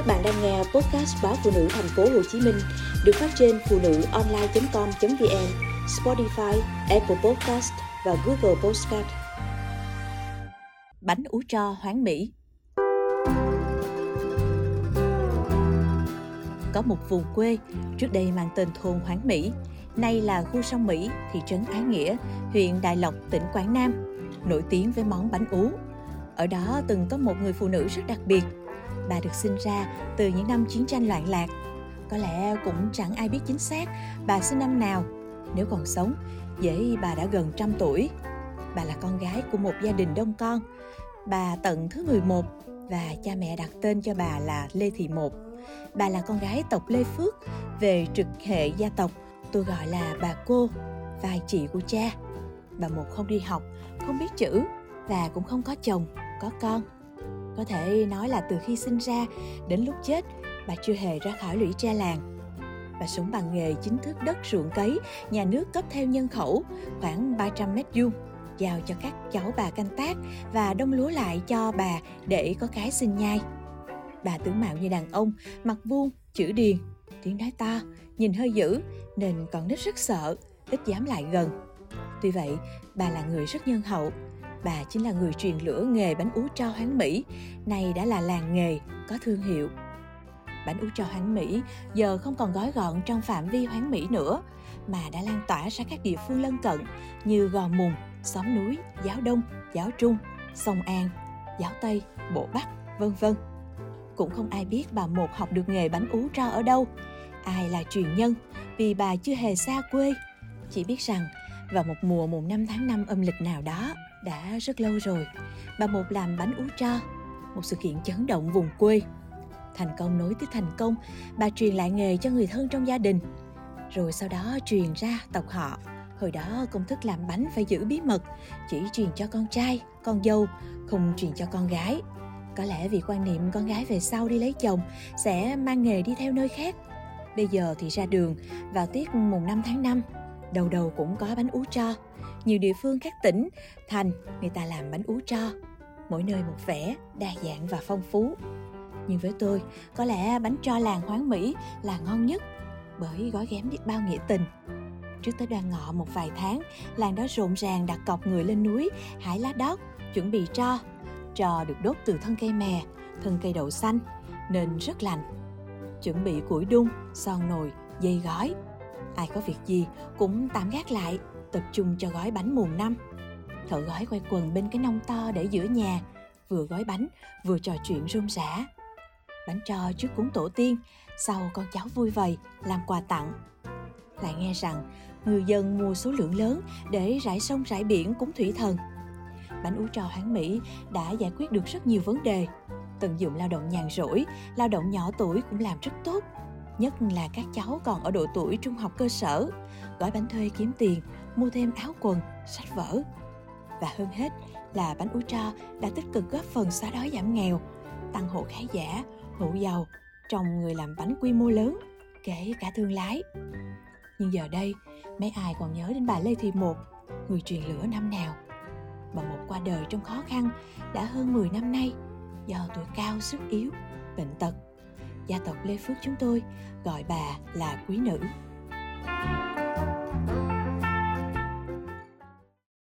Các bạn đang nghe podcast báo phụ nữ thành phố Hồ Chí Minh được phát trên phụ nữ online.com.vn, Spotify, Apple Podcast và Google Podcast. Bánh ú tro Hoán Mỹ Có một vùng quê, trước đây mang tên thôn Hoáng Mỹ, nay là khu sông Mỹ, thị trấn Ái Nghĩa, huyện Đại Lộc, tỉnh Quảng Nam, nổi tiếng với món bánh ú. Ở đó từng có một người phụ nữ rất đặc biệt – bà được sinh ra từ những năm chiến tranh loạn lạc. Có lẽ cũng chẳng ai biết chính xác bà sinh năm nào. Nếu còn sống, dễ bà đã gần trăm tuổi. Bà là con gái của một gia đình đông con. Bà tận thứ 11 và cha mẹ đặt tên cho bà là Lê Thị Một. Bà là con gái tộc Lê Phước về trực hệ gia tộc. Tôi gọi là bà cô, vai chị của cha. Bà Một không đi học, không biết chữ và cũng không có chồng, có con có thể nói là từ khi sinh ra đến lúc chết, bà chưa hề ra khỏi lũy tre làng. Bà sống bằng nghề chính thức đất ruộng cấy, nhà nước cấp theo nhân khẩu khoảng 300 mét vuông, giao cho các cháu bà canh tác và đông lúa lại cho bà để có cái sinh nhai. Bà tướng mạo như đàn ông, mặt vuông, chữ điền, tiếng nói to, nhìn hơi dữ nên còn nít rất sợ, ít dám lại gần. Tuy vậy, bà là người rất nhân hậu, bà chính là người truyền lửa nghề bánh ú tro Hán Mỹ, này đã là làng nghề, có thương hiệu. Bánh ú tro Hán Mỹ giờ không còn gói gọn trong phạm vi hoán Mỹ nữa, mà đã lan tỏa ra các địa phương lân cận như Gò Mùng, Xóm Núi, Giáo Đông, Giáo Trung, Sông An, Giáo Tây, Bộ Bắc, vân vân. Cũng không ai biết bà một học được nghề bánh ú tro ở đâu, ai là truyền nhân vì bà chưa hề xa quê. Chỉ biết rằng vào một mùa mùng 5 tháng 5 âm lịch nào đó, đã rất lâu rồi, bà một làm bánh ú tro, một sự kiện chấn động vùng quê. Thành công nối tiếp thành công, bà truyền lại nghề cho người thân trong gia đình. Rồi sau đó truyền ra tộc họ. Hồi đó công thức làm bánh phải giữ bí mật, chỉ truyền cho con trai, con dâu, không truyền cho con gái. Có lẽ vì quan niệm con gái về sau đi lấy chồng sẽ mang nghề đi theo nơi khác. Bây giờ thì ra đường, vào tiết mùng 5 tháng 5, đầu đầu cũng có bánh ú tro nhiều địa phương các tỉnh, thành người ta làm bánh ú tro. Mỗi nơi một vẻ, đa dạng và phong phú. Nhưng với tôi, có lẽ bánh tro làng Hoáng Mỹ là ngon nhất bởi gói ghém biết bao nghĩa tình. Trước tới đoàn ngọ một vài tháng, làng đó rộn ràng đặt cọc người lên núi, hái lá đót, chuẩn bị tro. Trò được đốt từ thân cây mè, thân cây đậu xanh, nên rất lành. Chuẩn bị củi đun, son nồi, dây gói. Ai có việc gì cũng tạm gác lại tập trung cho gói bánh mùng năm. Thợ gói quay quần bên cái nông to để giữa nhà, vừa gói bánh, vừa trò chuyện rôm rã. Bánh trò trước cúng tổ tiên, sau con cháu vui vầy, làm quà tặng. Lại nghe rằng, người dân mua số lượng lớn để rải sông rải biển cúng thủy thần. Bánh ú trò hoáng Mỹ đã giải quyết được rất nhiều vấn đề. Tận dụng lao động nhàn rỗi, lao động nhỏ tuổi cũng làm rất tốt nhất là các cháu còn ở độ tuổi trung học cơ sở, gói bánh thuê kiếm tiền, mua thêm áo quần, sách vở. Và hơn hết là bánh ú tro đã tích cực góp phần xóa đói giảm nghèo, tăng hộ khá giả, hộ giàu trong người làm bánh quy mô lớn, kể cả thương lái. Nhưng giờ đây, mấy ai còn nhớ đến bà Lê Thị Một, người truyền lửa năm nào. Bà Một qua đời trong khó khăn đã hơn 10 năm nay do tuổi cao sức yếu, bệnh tật gia tộc Lê Phước chúng tôi gọi bà là quý nữ.